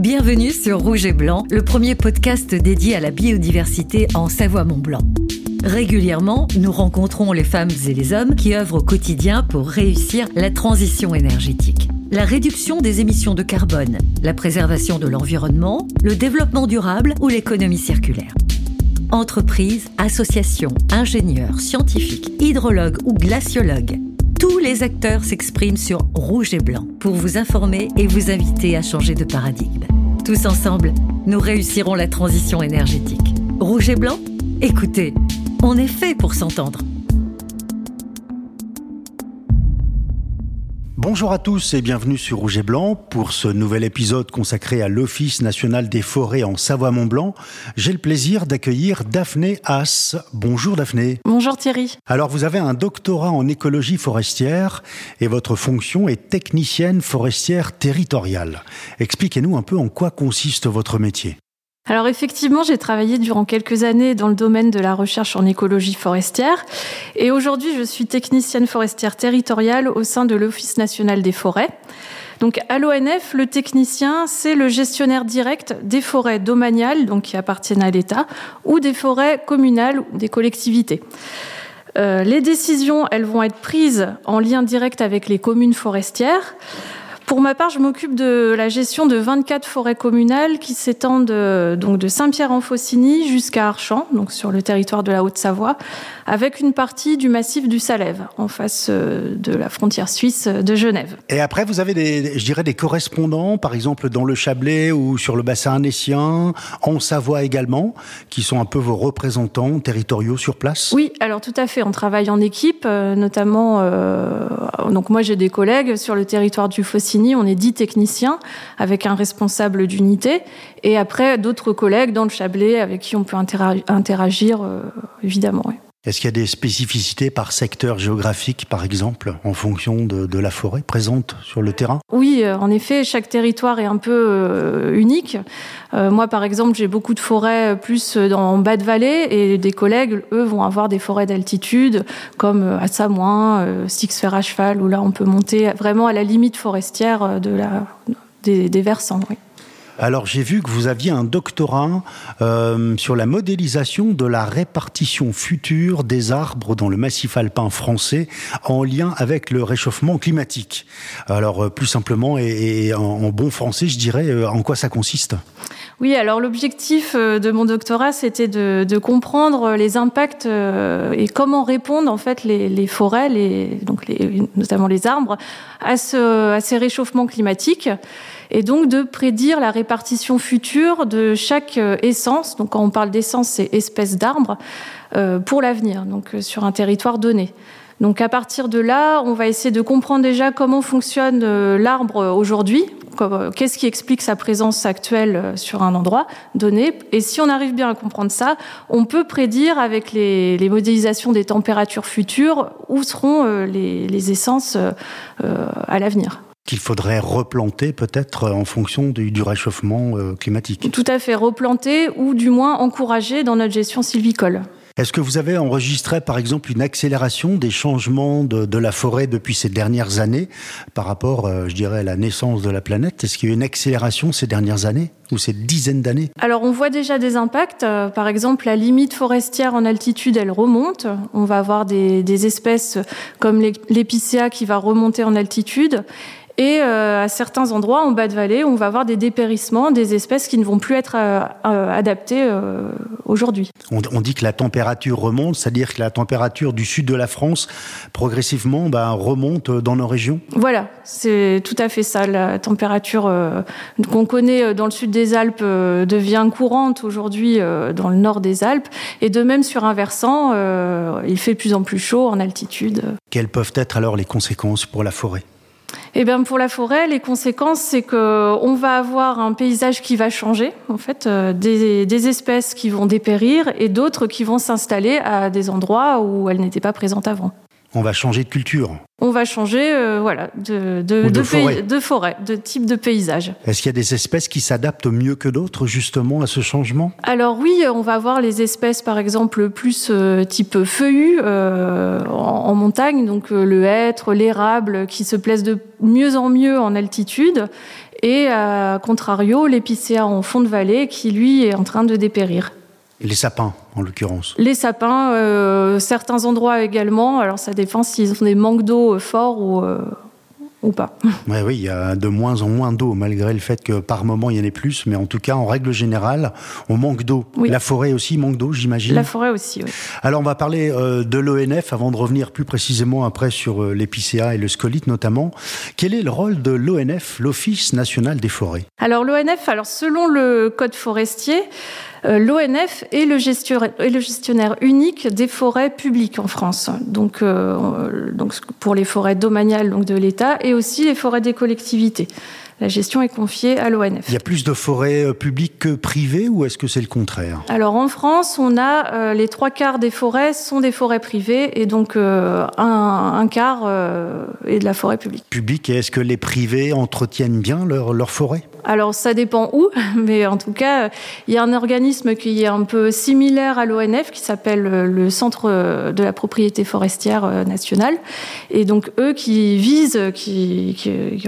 Bienvenue sur Rouge et Blanc, le premier podcast dédié à la biodiversité en Savoie-Mont-Blanc. Régulièrement, nous rencontrons les femmes et les hommes qui œuvrent au quotidien pour réussir la transition énergétique. La réduction des émissions de carbone, la préservation de l'environnement, le développement durable ou l'économie circulaire. Entreprises, associations, ingénieurs, scientifiques, hydrologues ou glaciologues. Tous les acteurs s'expriment sur Rouge et Blanc pour vous informer et vous inviter à changer de paradigme. Tous ensemble, nous réussirons la transition énergétique. Rouge et Blanc? Écoutez, on est fait pour s'entendre. Bonjour à tous et bienvenue sur Rouge et Blanc. Pour ce nouvel épisode consacré à l'Office national des forêts en Savoie-Mont-Blanc, j'ai le plaisir d'accueillir Daphné Haas. Bonjour Daphné. Bonjour Thierry. Alors vous avez un doctorat en écologie forestière et votre fonction est technicienne forestière territoriale. Expliquez-nous un peu en quoi consiste votre métier. Alors effectivement, j'ai travaillé durant quelques années dans le domaine de la recherche en écologie forestière et aujourd'hui je suis technicienne forestière territoriale au sein de l'Office national des forêts. Donc à l'ONF, le technicien, c'est le gestionnaire direct des forêts domaniales, donc qui appartiennent à l'État, ou des forêts communales ou des collectivités. Euh, les décisions, elles vont être prises en lien direct avec les communes forestières. Pour ma part, je m'occupe de la gestion de 24 forêts communales qui s'étendent euh, donc de Saint-Pierre-en-Faucigny jusqu'à Archamps, donc sur le territoire de la Haute-Savoie, avec une partie du massif du Salève, en face euh, de la frontière suisse de Genève. Et après, vous avez des, je dirais, des correspondants, par exemple dans le Chablais ou sur le bassin annécien, en Savoie également, qui sont un peu vos représentants territoriaux sur place? Oui, alors tout à fait. On travaille en équipe, euh, notamment. donc moi, j'ai des collègues sur le territoire du Faucigny on est dix techniciens avec un responsable d'unité et après d'autres collègues dans le Chablais avec qui on peut interagir, euh, évidemment. Est-ce qu'il y a des spécificités par secteur géographique, par exemple, en fonction de, la forêt présente sur le terrain? Oui, euh, en effet, chaque territoire est un peu euh, unique. moi, par exemple, j'ai beaucoup de forêts plus dans bas de vallée et des collègues, eux, vont avoir des forêts d'altitude, comme à Samoin, Six-Fer à cheval, où là, on peut monter vraiment à la limite forestière des, versants. Alors j'ai vu que vous aviez un doctorat euh, sur la modélisation de la répartition future des arbres dans le massif alpin français en lien avec le réchauffement climatique. Alors euh, plus simplement et, en, bon français, je dirais, euh, en quoi ça consiste? Oui, alors l'objectif de mon doctorat, c'était de, comprendre les impacts et comment répondre en fait les, forêts, donc notamment les arbres, à, à ces réchauffements climatiques et donc de prédire la répartition future de chaque euh, essence. Donc quand on parle d'essence, c'est espèce d'arbre euh, pour l'avenir, donc euh, sur un territoire donné. Donc à partir de là, on va essayer de comprendre déjà comment fonctionne l'arbre aujourd'hui, qu'est-ce qui explique sa présence actuelle sur un endroit donné. Et si on arrive bien à comprendre ça, on peut prédire avec les, modélisations des températures futures où seront les, les essences à l'avenir qu'il faudrait replanter peut-être en fonction du, réchauffement euh, climatique. Tout à fait, replanter ou du moins encourager dans notre gestion sylvicole. Est-ce que vous avez enregistré, par exemple, une accélération des changements de, la forêt depuis ces dernières années par rapport, euh, je dirais, à la naissance de la planète? Est-ce qu'il y a eu une accélération ces dernières années ou ces dizaines d'années? Alors, on voit déjà des impacts. Euh, par exemple, la limite forestière en altitude, elle remonte. On va avoir des, des espèces comme l'épicéa qui va remonter en altitude. Et euh, à certains endroits, en bas de vallée, on va avoir des dépérissements, des espèces qui ne vont plus être euh, euh, adaptées aujourd'hui. On, dit que la température remonte, c'est-à-dire que la température du sud de la France, progressivement, bah, remonte dans nos régions Voilà, c'est tout à fait ça. La température qu'on connaît dans le sud des Alpes devient courante aujourd'hui dans le nord des Alpes. Et de même sur un versant, il fait de plus en plus chaud en altitude. Quelles peuvent être alors les conséquences pour la forêt? Eh bien, pour la forêt, les conséquences, c'est qu'on va avoir un paysage qui va changer, en fait, euh, des, espèces qui vont dépérir et d'autres qui vont s'installer à des endroits où elles n'étaient pas présentes avant. On va changer de culture. On va changer, euh, voilà, de, de, Ou de de forêt. pays- de forêt, de type de paysage. Est-ce qu'il y a des espèces qui s'adaptent mieux que d'autres justement à ce changement? Alors oui, on va avoir les espèces, par exemple, plus euh, type feuillu euh, en, en montagne, donc euh, le hêtre, l'érable, qui se plaisent de mieux en mieux en altitude, et à contrario, l'épicéa en fond de vallée, qui lui est en train de dépérir. Les sapins, en l'occurrence. Les sapins, euh, certains endroits également. Alors ça dépend s'ils ont des manques d'eau euh, forts ou, euh, ou pas. Oui, oui, il y a de moins en moins d'eau, malgré le fait que par moment il y en ait plus. Mais en tout cas, en règle générale, on manque d'eau. Oui. La forêt aussi manque d'eau, j'imagine. La forêt aussi, oui. Alors, on va parler euh, de l'ONF avant de revenir plus précisément après sur l'épicéa et le scolite notamment. Quel est le rôle de l'ONF, l'Office national des forêts? Alors l'ONF, alors selon le code forestier, l'ONF est le, gestionnaire, est le gestionnaire unique des forêts publiques en France. Donc, euh, donc pour les forêts domaniales donc de l'État et aussi les forêts des collectivités. La gestion est confiée à l'ONF. Il y a plus de forêts euh, publiques que privées ou est-ce que c'est le contraire? Alors en France, on a euh, les trois quarts des forêts sont des forêts privées et donc euh, un, un quart euh, est de la forêt publique. Publiques et est-ce que les privés entretiennent bien leur, leur forêt? Alors ça dépend où, mais en tout cas, il y a un organisme qui est un peu similaire à l'ONF qui s'appelle euh, le Centre euh, de la propriété forestière euh, nationale. Et donc eux qui visent, qui,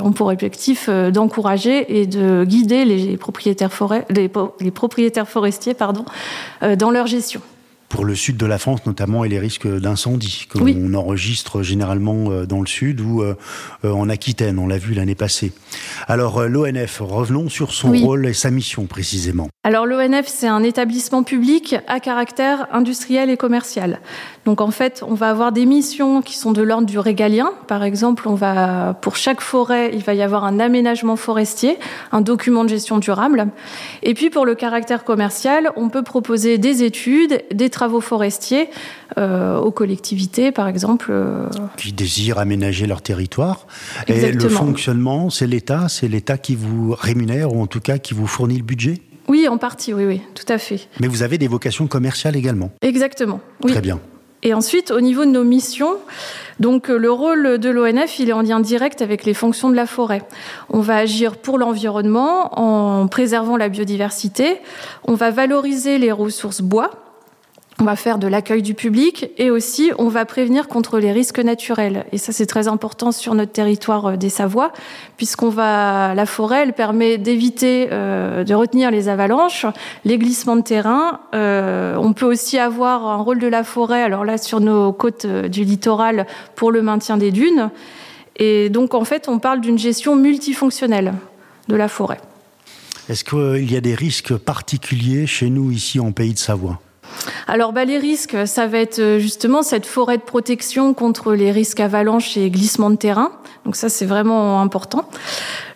ont pour objectif d'encourager et de guider les propriétaires, forestiers dans leur gestion. Pour le sud de la France notamment et les risques d'incendie que Oui. l'on enregistre généralement euh, dans le sud ou euh, euh, en Aquitaine, on l'a vu l'année passée. Alors l'ONF, revenons sur son Oui. rôle et sa mission précisément. Alors l'ONF, c'est un établissement public à caractère industriel et commercial. Donc en fait, on va avoir des missions qui sont de l'ordre du régalien. Par exemple, on va pour chaque forêt, il va y avoir un aménagement forestier, un document de gestion durable. Et puis pour le caractère commercial, on peut proposer des études, des travaux forestiers euh, aux collectivités, par exemple. euh, qui désirent aménager leur territoire. Et le fonctionnement, c'est l'État, c'est l'État qui vous rémunère ou en tout cas qui vous fournit le budget? Oui, en partie, oui, oui, tout à fait. Mais vous avez des vocations commerciales également. Exactement. Oui. Très bien. Et ensuite, au niveau de nos missions, donc euh, le rôle de l'ONF, il est en lien direct avec les fonctions de la forêt. On va agir pour l'environnement en préservant la biodiversité. On va valoriser les ressources bois. On va faire de l'accueil du public et aussi on va prévenir contre les risques naturels. Et ça c'est très important sur notre territoire euh, des Savoies, puisqu'on va la forêt, elle permet d'éviter euh, de retenir les avalanches, les glissements de terrain. Euh, on peut aussi avoir un rôle de la forêt. Alors là sur nos côtes du littoral pour le maintien des dunes. Et donc en fait on parle d'une gestion multifonctionnelle de la forêt. Est-ce qu'il y a des risques particuliers chez nous ici en Pays de Savoie? Alors bah, les risques, ça va être euh, justement cette forêt de protection contre les risques avalanches et glissements de terrain. Donc ça c'est vraiment important.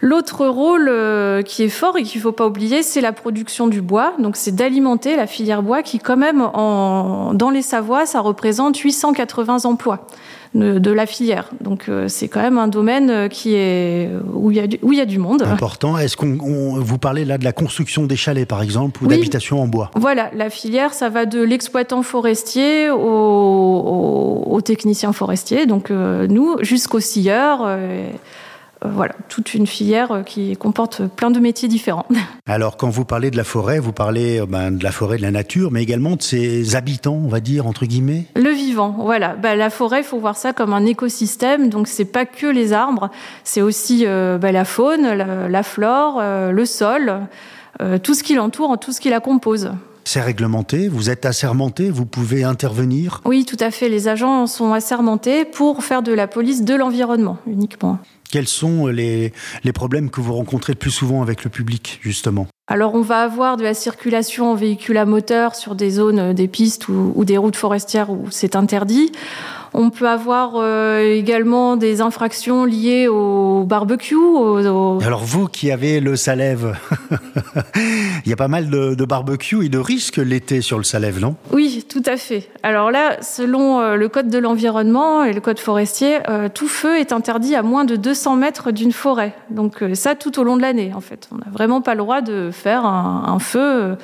L'autre rôle euh, qui est fort et qu'il faut pas oublier, c'est la production du bois. Donc c'est d'alimenter la filière bois qui quand même en, dans les Savoies, ça représente 880 emplois de, de la filière. Donc euh, c'est quand même un domaine euh, qui est où il y a du, où il y a du monde. Important. Est-ce qu'on on- vous parlez là de la construction des chalets par exemple ou Oui. d'habitation en bois? Voilà, la filière, ça va de l'exploitant forestier au, au, au technicien forestier, donc euh, nous, jusqu'au scieur. euh, euh, voilà, toute une filière euh, qui comporte plein de métiers différents. Alors, quand vous parlez de la forêt, vous parlez euh, ben, de la forêt, de la nature, mais également de ses habitants, on va dire, entre guillemets? Le vivant, voilà. Bah, la forêt, il faut voir ça comme un écosystème. Donc, c'est pas que les arbres, c'est aussi euh, bah, la faune, la, la flore, euh, le sol, euh, tout ce qui l'entoure, tout ce qui la compose. C'est réglementé, vous êtes assermenté, vous pouvez intervenir? Oui, tout à fait. Les agents sont assermentés pour faire de la police de l'environnement uniquement. Quels sont les, les problèmes que vous rencontrez le plus souvent avec le public, justement? Alors, on va avoir de la circulation en véhicule à moteur sur des zones, euh, des pistes ou, ou des routes forestières où c'est interdit. On peut avoir euh, également des infractions liées au barbecue. Au, au- Alors vous qui avez le Salève, il y a pas mal de, de barbecue et de risques l'été sur le Salève, non? Oui, tout à fait. Alors là, selon euh, le code de l'environnement et le code forestier, euh, tout feu est interdit à moins de 200 mètres d'une forêt. Donc euh, ça, tout au long de l'année, en fait. On n'a vraiment pas le droit de faire un, un feu,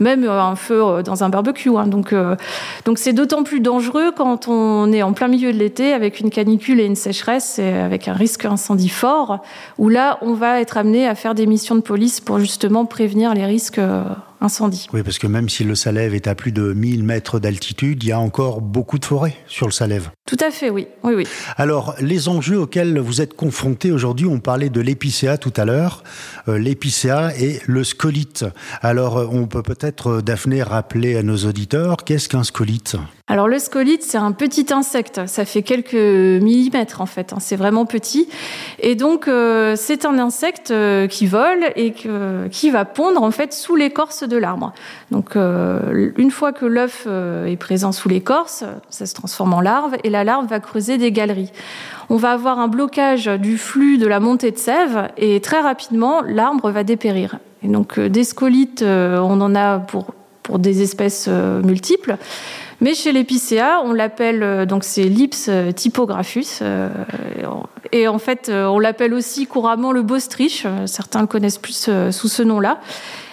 même euh, un feu euh, dans un barbecue. hein. Donc euh, donc c'est d'autant plus dangereux quand on est en plein milieu de l'été avec une canicule et une sécheresse et avec un risque incendie fort, où là, on va être amené à faire des missions de police pour justement prévenir les risques incendie. Oui, parce que même si le Salève est à plus de 1000 mètres d'altitude, il y a encore beaucoup de forêts sur le Salève. Tout à fait, oui. oui, oui. Alors, les enjeux auxquels vous êtes confrontés aujourd'hui, on parlait de l'épicéa tout à l'heure, euh, l'épicéa et le scolite. Alors, euh, on peut peut-être, euh, Daphné, rappeler à nos auditeurs, qu'est-ce qu'un scolite? Alors le scolite, c'est un petit insecte, ça fait quelques millimètres en fait, hein. c'est vraiment petit. Et donc euh, c'est un insecte euh, qui vole et qui va pondre en fait sous l'écorce de l'arbre. Donc euh, une fois que l'œuf est présent sous l'écorce, ça se transforme en larve et la larve va creuser des galeries. On va avoir un blocage du flux de la montée de sève et très rapidement l'arbre va dépérir. Et donc des scolites, on en a pour pour des espèces multiples. Mais chez l'épicéa, on l'appelle, euh, donc c'est Lips euh, typographus. Euh, et en fait, on l'appelle aussi couramment le bostrich. Certains le connaissent plus sous ce nom-là.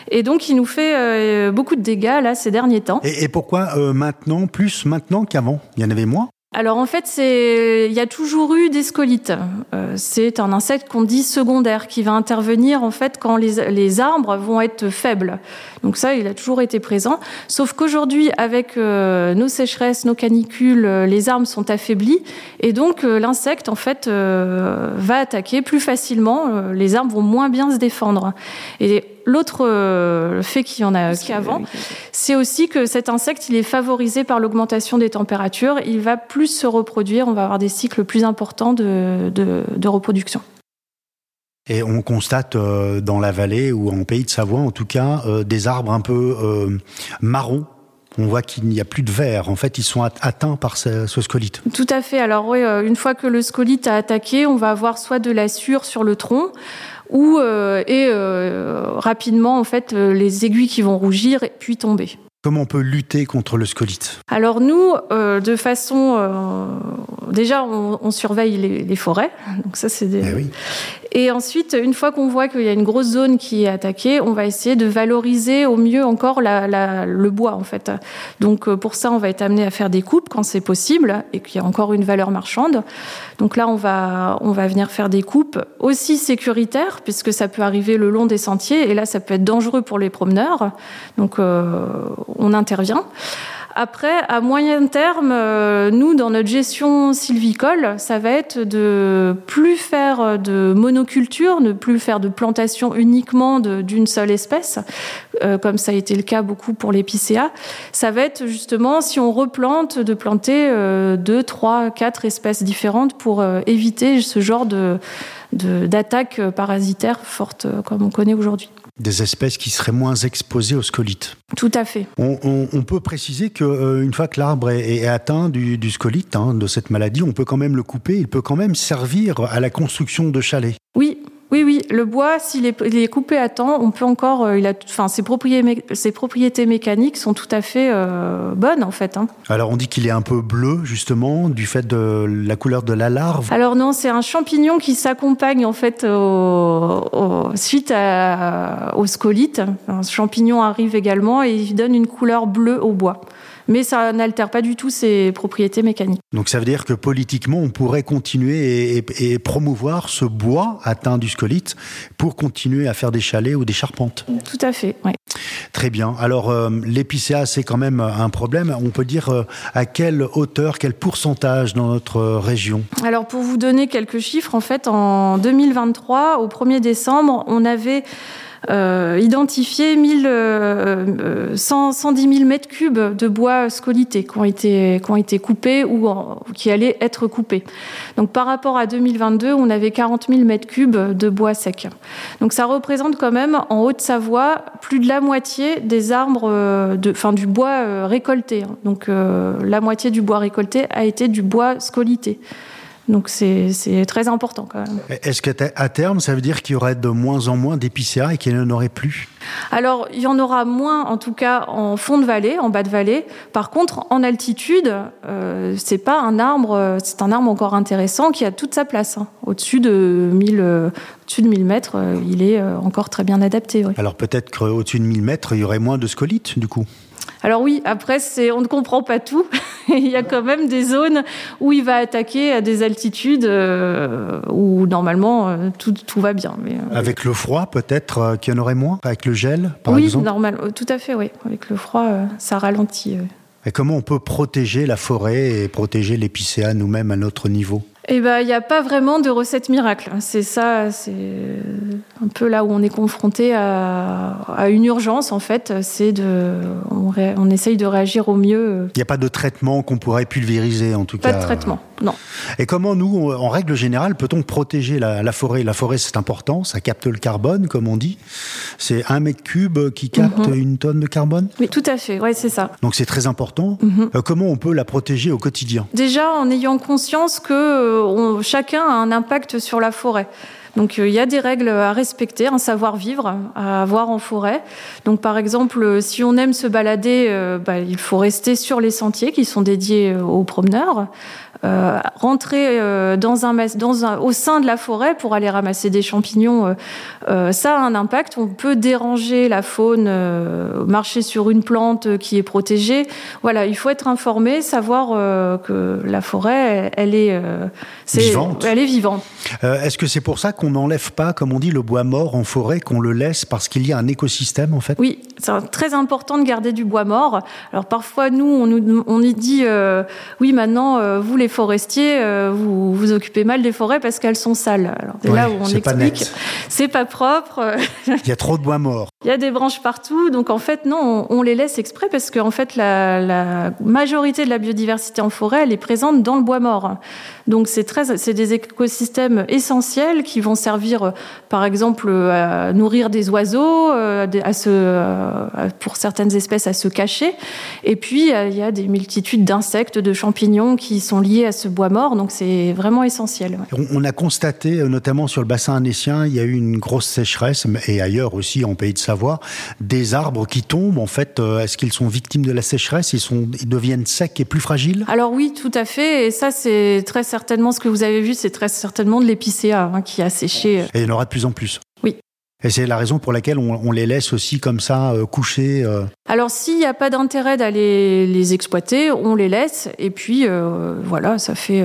Et donc, il nous fait beaucoup de dégâts là ces derniers temps. Et, pourquoi maintenant, plus maintenant qu'avant? Il y en avait moins? Alors en fait, c'est il y a toujours eu des scolites. Euh, c'est un insecte qu'on dit secondaire qui va intervenir en fait quand les, les, arbres vont être faibles. Donc ça, il a toujours été présent. Sauf qu'aujourd'hui, avec euh, nos sécheresses, nos canicules, euh, les arbres sont affaiblis et donc l'insecte en fait va attaquer plus facilement. les arbres vont moins bien se défendre. Et L'autre euh, fait qu'il y en a qu'avant, c'est aussi que cet insecte, il est favorisé par l'augmentation des températures. Il va plus se reproduire. On va avoir des cycles plus importants de, reproduction. Et on constate euh, dans la vallée ou en pays de Savoie, en tout cas, euh, des arbres un peu marrons on voit qu'il n'y a plus de verre. En fait, ils sont atteints par ce, scolite. Tout à fait. Alors oui, une fois que le scolite a attaqué, on va avoir soit de la sueur sur le tronc, ou euh, et euh, rapidement en fait euh, les aiguilles qui vont rougir puis tomber. Comment on peut lutter contre le scolite Alors nous, de façon, déjà, on, surveille les, forêts. Donc ça, c'est des... Eh oui. Et ensuite, une fois qu'on voit qu'il y a une grosse zone qui est attaquée, on va essayer de valoriser au mieux encore le bois, en fait. Donc, pour ça, on va être amené à faire des coupes quand c'est possible et qu'il y a encore une valeur marchande. Donc là, on va, on va venir faire des coupes aussi sécuritaires, puisque ça peut arriver le long des sentiers, et là, ça peut être dangereux pour les promeneurs. Donc, euh, on intervient. Après, à moyen terme, euh, nous, dans notre gestion sylvicole, ça va être de plus faire de monoculture, ne plus faire de plantation uniquement d'une seule espèce, euh, comme ça a été le cas beaucoup pour l'épicéa. Ça va être justement, si on replante, de planter euh, deux, trois, quatre espèces différentes pour éviter ce genre de d'attaques parasitaires fortes comme on connaît aujourd'hui des espèces qui seraient moins exposées aux scolites. Tout à fait. On, peut préciser qu'une euh, fois que l'arbre est, atteint du, scolite, hein, de cette maladie, on peut quand même le couper, il peut quand même servir à la construction de chalets. Oui, oui, oui, le bois, s'il est, coupé à temps, on peut encore, euh, il a, enfin, ses propriétés, ses propriétés mécaniques sont tout à fait euh, bonnes en fait. Hein. Alors on dit qu'il est un peu bleu justement du fait de la couleur de la larve. Alors non, c'est un champignon qui s'accompagne en fait au, suite au scolite. Un champignon arrive également et il donne une couleur bleue au bois mais ça n'altère pas du tout ses propriétés mécaniques. Donc ça veut dire que politiquement, on pourrait continuer et, promouvoir ce bois atteint du scolite pour continuer à faire des chalets ou des charpentes. Tout à fait, oui. Très bien. Alors euh, l'épicéa, c'est quand même un problème. On peut dire euh, à quelle hauteur, quel pourcentage dans notre région? Alors pour vous donner quelques chiffres, en fait, en 2023, au 1er décembre, on avait euh, identifié 1000, 110 000 mètres cubes de bois scolité qui ont été, qui ont été coupés ou qui allaient être coupés. Donc par rapport à 2022, on avait 40 000 mètres cubes de bois sec. Donc ça représente quand même en Haute-Savoie plus de la moitié des arbres, euh, de, enfin du bois euh, récolté. Donc euh, la moitié du bois récolté a été du bois scolité. Donc c'est très important quand même. Est-ce qu'à terme, ça veut dire qu'il y aurait de moins en moins d'épicéas et qu'il n'y en aurait plus? Alors, il y en aura moins en tout cas en fond de vallée, en bas de vallée. Par contre, en altitude, euh, c'est pas un arbre, c'est un arbre encore intéressant qui a toute sa place. Hein. Au-dessus de 1000, euh, au-dessus de 1000 mètres, euh, il est encore très bien adapté. Alors peut-être qu'au-dessus de 1000 mètres, il y aurait moins de scolites du coup? Alors oui, après, c'est, on ne comprend pas tout. il y a quand même des zones où il va attaquer à des altitudes euh, où normalement euh, tout, tout, va bien. Mais, euh, avec le froid, peut-être qu'il y en aurait moins? Avec le gel, par oui, exemple? Oui, normal, tout à fait, oui. Avec le froid, ça ralentit. Et comment on peut protéger la forêt et protéger l'épicéa nous-mêmes à notre niveau? Eh ben, il n'y a pas vraiment de recette miracle. C'est ça, c'est un peu là où on est confronté à, à une urgence, en fait. C'est de, on, on, essaye de réagir au mieux. Il n'y a pas de traitement qu'on pourrait pulvériser, en tout cas. Pas de traitement, non. Et comment nous, en règle générale, peut-on protéger la, la, forêt? La forêt, c'est important, ça capte le carbone, comme on dit. C'est un mètre cube qui capte mhm. une tonne de carbone? Oui, tout à fait, ouais, c'est ça. Donc c'est très important. Mhm. Euh, comment on peut la protéger au quotidien? Déjà, en ayant conscience que chacun a un impact sur la forêt. Donc euh, il y a des règles à respecter, un savoir-vivre à avoir en forêt. Donc par exemple, si on aime se balader, euh, bah, il faut rester sur les sentiers qui sont dédiés euh, aux promeneurs. Euh, rentrer euh, dans un, dans un, au sein de la forêt pour aller ramasser des champignons, euh, ça a un impact. On peut déranger la faune, marcher sur une plante qui est protégée. Voilà, il faut être informé, savoir que la forêt, elle, est, vivante. Elle est vivante. Est-ce que c'est pour ça qu'on n'enlève pas, comme on dit, le bois mort en forêt, qu'on le laisse parce qu'il y a un écosystème en fait? Oui, c'est très important de garder du bois mort. Alors parfois, nous, on nous on y dit, oui, maintenant, vous les forestiers, euh, vous vous occupez mal des forêts parce qu'elles sont sales. Alors c'est là où on explique, c'est pas propre. Il y a trop de bois mort. Il y a des branches partout, donc en fait non, on, les laisse exprès parce qu'en fait la, la, majorité de la biodiversité en forêt, elle est présente dans le bois mort. Donc c'est très, c'est des écosystèmes essentiels qui vont servir, par exemple, à nourrir des oiseaux, euh, à se, pour certaines espèces à se cacher. Et puis il y a des multitudes d'insectes, de champignons qui sont liés à ce bois mort, donc c'est vraiment essentiel. On a constaté, euh, notamment sur le bassin annécien, il y a eu une grosse sécheresse, et ailleurs aussi en Pays de Savoie, des arbres qui tombent. En fait, euh, est-ce qu'ils sont victimes de la sécheresse? Ils, sont, ils deviennent secs et plus fragiles? Alors oui, tout à fait. Et ça, c'est très certainement ce que vous avez vu, c'est très certainement de l'épicéa hein, qui a séché. Et il y en aura de plus en plus. Oui. Et c'est la raison pour laquelle on, les laisse aussi comme ça euh, coucher. Alors s'il n'y a pas d'intérêt d'aller les exploiter, on les laisse. Et puis voilà, ça fait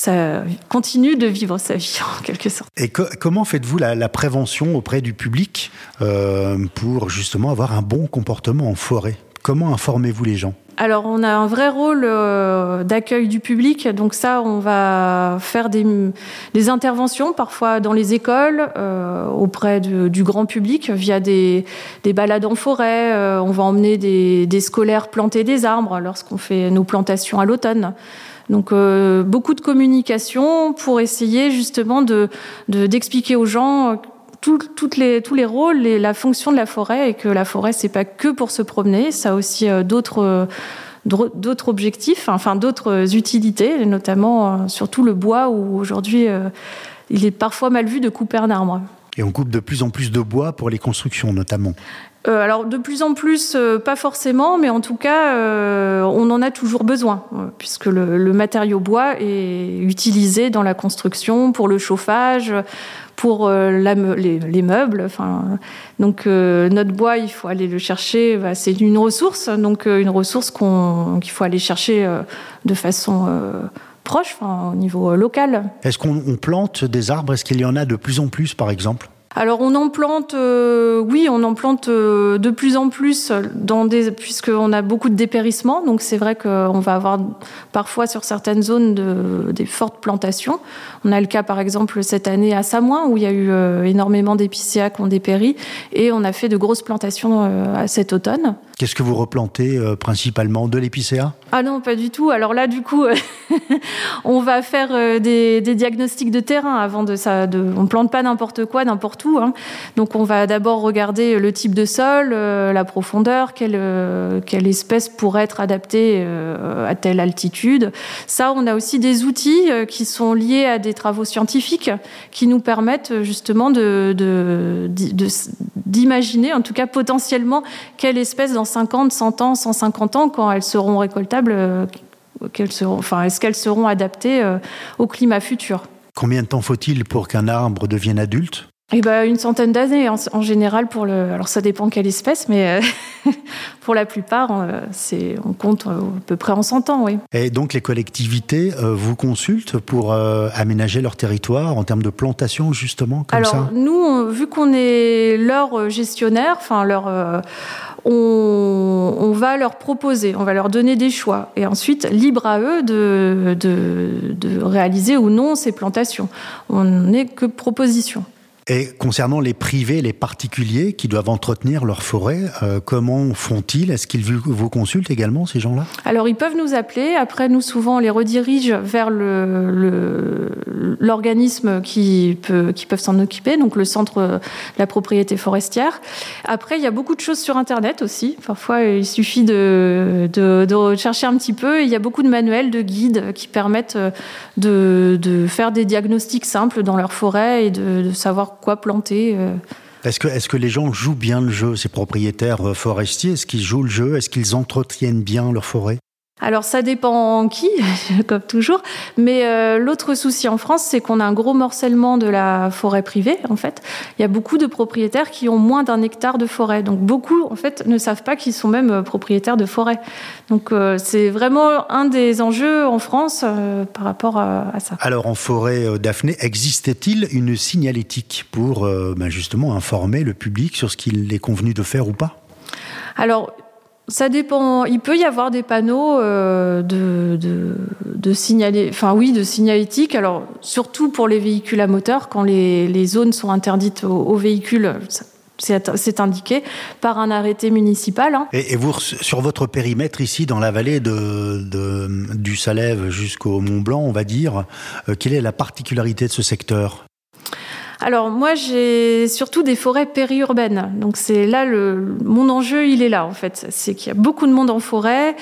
ça continue de vivre sa vie en quelque sorte. Et comment faites-vous la, prévention auprès du public euh, pour justement avoir un bon comportement en forêt? Comment informez-vous les gens? Alors, on a un vrai rôle euh, d'accueil du public. Donc ça, on va faire des, interventions, parfois dans les écoles, euh, auprès du grand public, via des, balades en forêt. on va emmener des, des scolaires planter des arbres lorsqu'on fait nos plantations à l'automne. Donc euh, beaucoup de communication pour essayer justement de d'expliquer aux gens euh, toutes les, tous les rôles et la fonction de la forêt et que la forêt c'est pas que pour se promener, ça a aussi euh, d'autres d'autres objectifs, enfin d'autres utilités, notamment surtout le bois où aujourd'hui il est parfois mal vu de couper un arbre. Et on coupe de plus en plus de bois pour les constructions notamment. Euh, alors de plus en plus, euh, pas forcément, mais en tout cas, euh, on en a toujours besoin, puisque le, matériau bois est utilisé dans la construction, pour le chauffage, pour les, meubles. Donc notre bois, il faut aller le chercher. Bah, c'est une ressource, donc une ressource qu'il faut aller chercher de façon proche, au niveau local. Est-ce qu'on plante des arbres? Est-ce qu'il y en a de plus en plus, par exemple? Alors on en plante, euh, oui, on en plante euh, de plus en plus dans des, puisqu'on a beaucoup de dépérissement. Donc c'est vrai qu'on va avoir parfois sur certaines zones de, des fortes plantations. On a le cas par exemple cette année à Samoin où il y a eu euh, énormément d'épicéas qui ont dépéri et on a fait de grosses plantations à cet automne. Qu'est-ce que vous replantez principalement de l'épicéa? Ah non, pas du tout. Alors là, du coup, on va faire des, des, diagnostics de terrain avant de ça. De, on plante pas n'importe quoi, n'importe Hein. Donc on va d'abord regarder le type de sol, euh, la profondeur, quelle, euh, espèce pourrait être adaptée euh, à telle altitude. Ça, on a aussi des outils qui sont liés à des travaux scientifiques qui nous permettent justement d'imaginer, en tout cas potentiellement, quelle espèce dans 50, 100 ans, 150 ans, quand elles seront récoltables, seront, enfin, est-ce qu'elles seront adaptées au climat futur? Combien de temps faut-il pour qu'un arbre devienne adulte? Eh ben, une centaine d'années en, général pour le. Alors ça dépend quelle espèce, mais euh, pour la plupart, c'est on compte à peu près en 100 ans, oui. Et donc les collectivités vous consultent pour aménager leur territoire en termes de plantation justement comme Alors nous, vu qu'on est leur gestionnaire, enfin leur on, va leur proposer, on va leur donner des choix. Et ensuite, libre à eux de, de réaliser ou non ces plantations. On n'est que proposition. Et concernant les privés, les particuliers qui doivent entretenir leur forêt, euh, comment font-ils? Est-ce qu'ils vous consultent également, ces gens-là? Alors, ils peuvent nous appeler. Après, nous, souvent, on les redirige vers l'organisme qui, peut, peuvent s'en occuper, donc le centre de la propriété forestière. Après, il y a beaucoup de choses sur Internet aussi. Parfois, il suffit de, chercher un petit peu. Il y a beaucoup de manuels, de guides qui permettent de, de faire des diagnostics simples dans leur forêt et de savoir quoi planter. Euh. Est-ce que, que les gens jouent bien le jeu, ces propriétaires euh, forestiers? Est-ce qu'ils jouent le jeu? Est-ce qu'ils entretiennent bien leur forêt? Alors ça dépend qui, comme toujours. Mais euh, l'autre souci en France, c'est qu'on a un gros morcellement de la forêt privée. En fait, il y a beaucoup de propriétaires qui ont moins d'un hectare de forêt. Donc beaucoup, en fait, ne savent pas qu'ils sont même euh, propriétaires de forêt. Donc euh, c'est vraiment un des enjeux en France par rapport à, ça. Alors en forêt, Daphné, existait-il une signalétique pour ben, justement informer le public sur ce qu'il est convenu de faire ou pas? Alors, ça dépend. Il peut y avoir des panneaux euh, de, de, signaler, enfin oui, de signalétique. Alors surtout pour les véhicules à moteur, quand les, zones sont interdites aux, véhicules. C'est indiqué par un arrêté municipal. Hein. Et, vous, sur votre périmètre ici, dans la vallée de, du Salève jusqu'au Mont Blanc, on va dire, euh, quelle est la particularité de ce secteur? Alors moi j'ai surtout des forêts périurbaines. Donc c'est là le mon enjeu, il est là en fait, c'est qu'il y a beaucoup de monde en forêt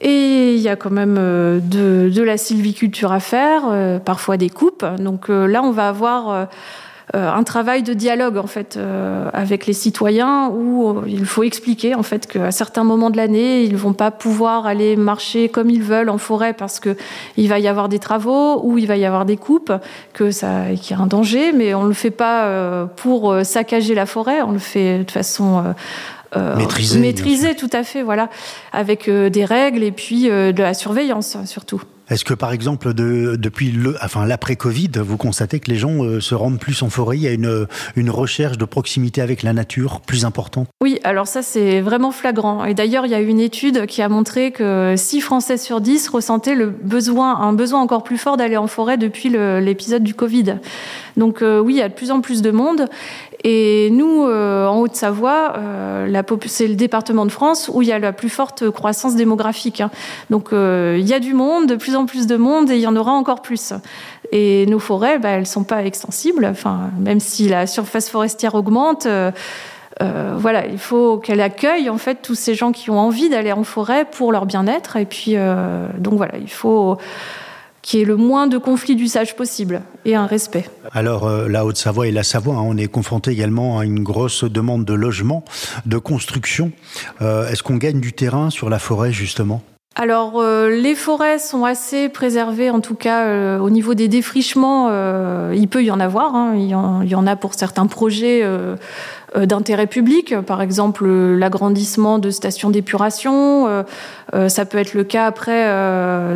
et il y a quand même euh, de, de la sylviculture à faire, euh, parfois des coupes. Donc euh, là on va avoir un travail de dialogue en fait euh, avec les citoyens où euh, il faut expliquer en fait qu'à certains moments de l'année ils vont pas pouvoir aller marcher comme ils veulent en forêt parce que il va y avoir des travaux ou il va y avoir des coupes que ça qu'il y a un danger. Mais on le fait pas pour saccager la forêt. On le fait de façon euh, maîtriser tout à fait, voilà, avec des règles et puis de la surveillance surtout. Est-ce que par exemple de, depuis l'après Covid, vous constatez que les gens euh, se rendent plus en forêt Il y a une, recherche de proximité avec la nature plus importante? Oui, alors ça c'est vraiment flagrant. Et d'ailleurs il y a une étude qui a montré que 6 Français sur 10 ressentaient un besoin encore plus fort d'aller en forêt depuis l'épisode du Covid. Donc euh, oui, il y a de plus en plus de monde. Et nous, euh, en Haute-Savoie, c'est le département de France où il y a la plus forte croissance démographique. Hein. Donc il y a du monde, de plus plus de monde, et il y en aura encore plus. Et nos forêts, bah, elles sont pas extensibles. Enfin, même si la surface forestière augmente. voilà, il faut qu'elle accueille en fait tous ces gens qui ont envie d'aller en forêt pour leur bien-être. Et puis, donc voilà, il faut qui est le moins de conflits d'usage possible et un respect. Alors, euh, la Haute-Savoie et la Savoie, hein, on est confronté également à une grosse demande de logement, de construction. Euh, est-ce qu'on gagne du terrain sur la forêt, justement? Alors, euh, les forêts sont assez préservées, en tout cas au niveau des défrichements, il peut y en avoir. Hein. il, y en, il, y en, a pour certains projets euh, d'intérêt public, par exemple l'agrandissement de stations d'épuration. Euh, euh, ça peut être le cas après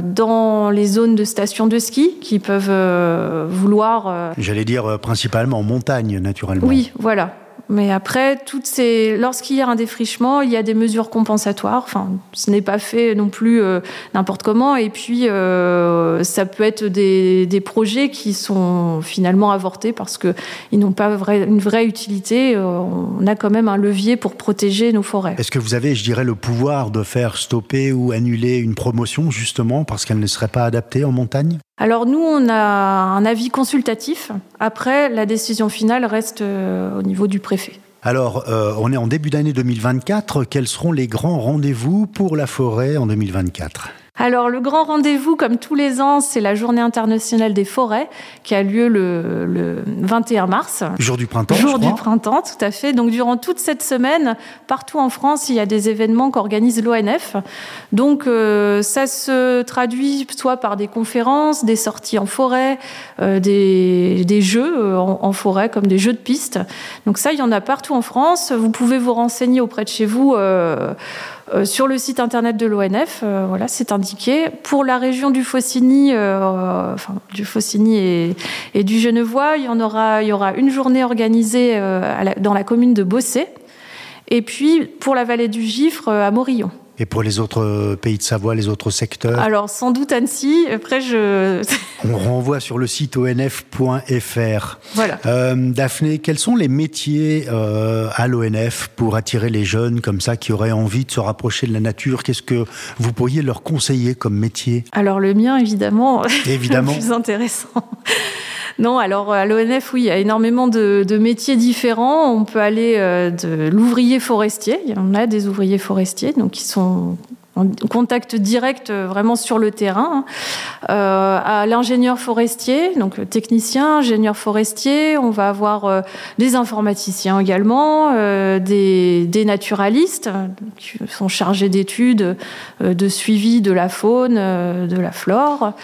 dans les zones de stations de ski qui peuvent vouloir. J'allais dire principalement en montagne, naturellement. Oui, voilà. Mais après, toutes ces... lorsqu'il y a un défrichement, il y a des mesures compensatoires. Enfin, ce n'est pas fait non plus euh, n'importe comment. Et puis, euh, ça peut être des, projets qui sont finalement avortés parce qu'ils n'ont pas une vraie utilité. Euh, on a quand même un levier pour protéger nos forêts. Est-ce que vous avez, je dirais, le pouvoir de faire stopper ou annuler une promotion justement parce qu'elle ne serait pas adaptée en montagne? Alors nous, on a un avis consultatif. Après, la décision finale reste euh, au niveau du préfet. Alors, euh, on est en début d'année 2024. Quels seront les grands rendez-vous pour la forêt en 2024 Alors le grand rendez-vous, comme tous les ans, c'est la Journée internationale des forêts qui a lieu le, 21 mars. Jour du printemps. Jour du printemps, tout à fait. Donc durant toute cette semaine, partout en France, il y a des événements qu'organise l'ONF. Donc euh, ça se traduit soit par des conférences, des sorties en forêt, euh, des, jeux euh, en, en, forêt comme des jeux de piste. Donc ça, il y en a partout en France. Vous pouvez vous renseigner auprès de chez vous euh, sur le site internet de l'ONF, euh, voilà, c'est indiqué. Pour la région du Faucigny, euh, du Faucigny et, du Genevois, il y en aura, il y aura une journée organisée dans la commune de Bossé. Et puis pour la vallée du Gifre à Morillon. Et pour les autres euh, pays de Savoie, les autres secteurs Alors, sans doute Annecy. Après, je. On renvoie sur le site onf.fr. Voilà. Euh, Daphné, quels sont les métiers euh, à l'ONF pour attirer les jeunes comme ça qui auraient envie de se rapprocher de la nature? Qu'est-ce que vous pourriez leur conseiller comme métier? Alors, le mien, évidemment. Évidemment. le plus intéressant. Non, alors à l'ONF, oui, il y a énormément de, métiers différents. On peut aller euh, de l'ouvrier forestier. Il y en a des ouvriers forestiers, donc qui sont en contact direct euh, vraiment sur le terrain, hein. euh, à l'ingénieur forestier, donc technicien, ingénieur forestier, on va avoir des informaticiens également, des, naturalistes qui sont chargés d'études, de suivi de la faune, de la flore.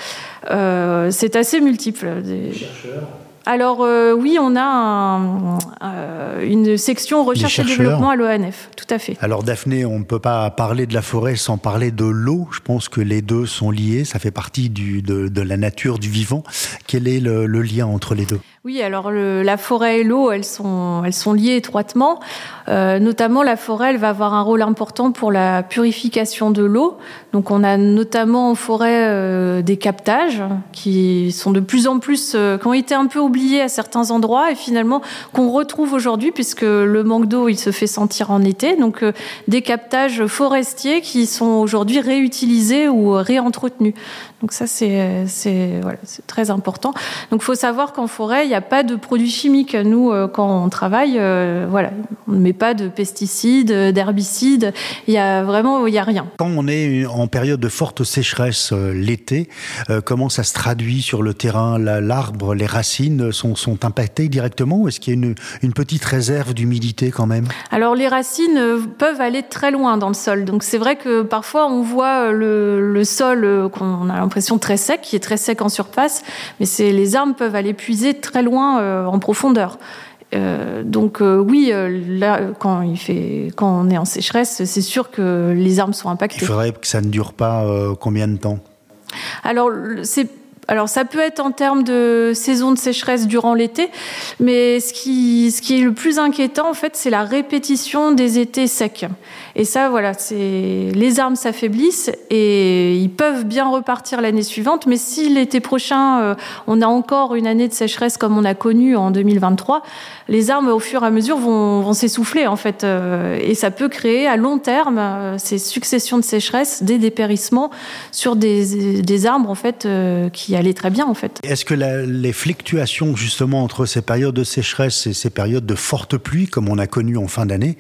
Euh, c'est assez multiple. Chercheurs alors euh, oui, on a euh, une section recherche et développement à l'ONF, tout à fait. Alors Daphné, on ne peut pas parler de la forêt sans parler de l'eau. Je pense que les deux sont liés, ça fait partie du, de, la nature, du vivant. Quel est le, lien entre les deux? Oui, alors la forêt et l'eau, elles sont, liées étroitement. Euh, notamment, la forêt, elle va avoir un rôle important pour la purification de l'eau. Donc on a notamment en forêt des captages qui sont de plus en plus, qui ont été un peu oubliés à certains endroits et finalement qu'on retrouve aujourd'hui puisque le manque d'eau il se fait sentir en été. Donc euh, des captages forestiers qui sont aujourd'hui réutilisés ou réentretenus. Donc ça c'est c'est voilà, c'est très important. Donc faut savoir qu'en forêt il n'y a pas de produits chimiques. Nous euh, quand on travaille euh, voilà on ne met pas de pesticides, d'herbicides. Il y a vraiment il y a rien. Quand on est en période de forte sécheresse l'été, comment ça se traduit sur le terrain? L'arbre, les racines sont, sont impactés directement ou est-ce qu'il y a une, une petite réserve d'humidité quand même? Alors les racines euh, peuvent aller très loin dans le sol. Donc c'est vrai que parfois on voit euh, le, le sol euh, qu'on a l'impression très sec, qui est très sec en surface, mais c'est les arbres peuvent aller puiser très loin en profondeur. Euh, donc oui, là, quand il fait, quand on est en sécheresse, c'est sûr que les arbres sont impactés. Il faudrait que ça ne dure pas combien de temps? Alors c'est alors ça peut être en termes de saison de sécheresse durant l'été, mais ce qui, ce qui est le plus inquiétant en fait, c'est la répétition des étés secs. Et ça, voilà, c'est les arbres s'affaiblissent et ils peuvent bien repartir l'année suivante, mais si l'été prochain euh, on a encore une année de sécheresse comme on a connu en 2023, les arbres au fur et à mesure vont, vont s'essouffler en fait, euh, et ça peut créer à long terme euh, ces successions de sécheresse, des dépérissements sur des, des arbres en fait qui allait très bien en fait. Est-ce que les fluctuations justement entre ces périodes de sécheresse et ces périodes de forte pluie, comme on a connu en fin d'année,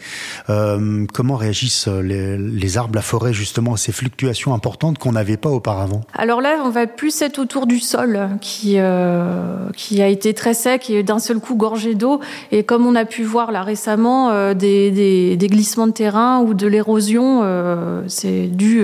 euh, comment réagissent les, arbres, la forêt justement à ces fluctuations importantes qu'on n'avait pas auparavant? Alors là, on va plus être autour du sol qui euh, qui a été très sec et d'un seul coup gorgé d'eau. Et comme on a pu voir là récemment euh, des, des, glissements de terrain ou de l'érosion, c'est dû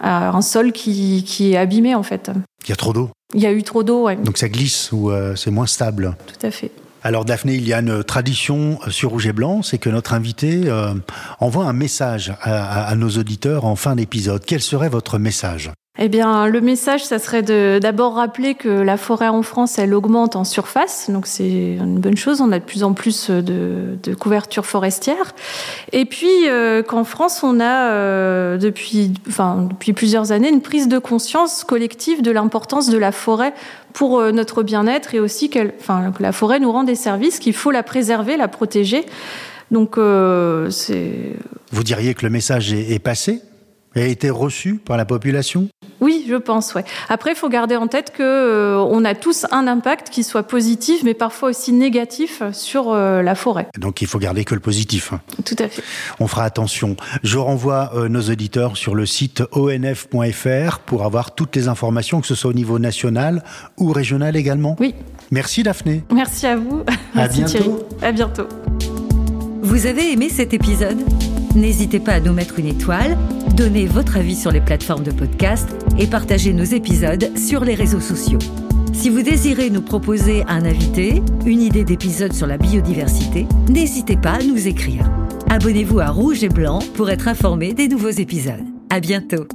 à un sol qui, qui est abîmé en fait. Il y a trop d'eau. Il y a eu trop d'eau, oui. Donc ça glisse ou euh, c'est moins stable. Tout à fait. Alors Daphné, il y a une tradition sur Rouge et Blanc, c'est que notre invité euh, envoie un message à, nos auditeurs en fin d'épisode. Quel serait votre message? Eh bien, le message, ça serait de d'abord rappeler que la forêt en France, elle augmente en surface, donc c'est une bonne chose. On a de plus en plus de, de couverture forestière. Et puis, euh, qu'en France, on a euh, depuis, plusieurs années une prise de conscience collective de l'importance de la forêt pour euh, notre bien-être et aussi que la forêt nous rend des services, qu'il faut la préserver, la protéger. Donc, c'est. Vous diriez que le message est, est passé a été reçu par la population? Oui, je pense. Ouais. Après, il faut garder en tête que euh, on a tous un impact qui soit positif, mais parfois aussi négatif sur euh, la forêt. Donc il faut garder que le positif. Hein. Tout à fait. On fera attention. Je renvoie euh, nos auditeurs sur le site onf.fr pour avoir toutes les informations, que ce soit au niveau national ou régional également. Oui. Merci Daphné. Merci à vous. Merci à bientôt. À bientôt. Vous avez aimé cet épisode? N'hésitez pas à nous mettre une étoile, donner votre avis sur les plateformes de podcast et partager nos épisodes sur les réseaux sociaux. Si vous désirez nous proposer un invité, une idée d'épisode sur la biodiversité, n'hésitez pas à nous écrire. Abonnez-vous à Rouge et Blanc pour être informé des nouveaux épisodes. À bientôt.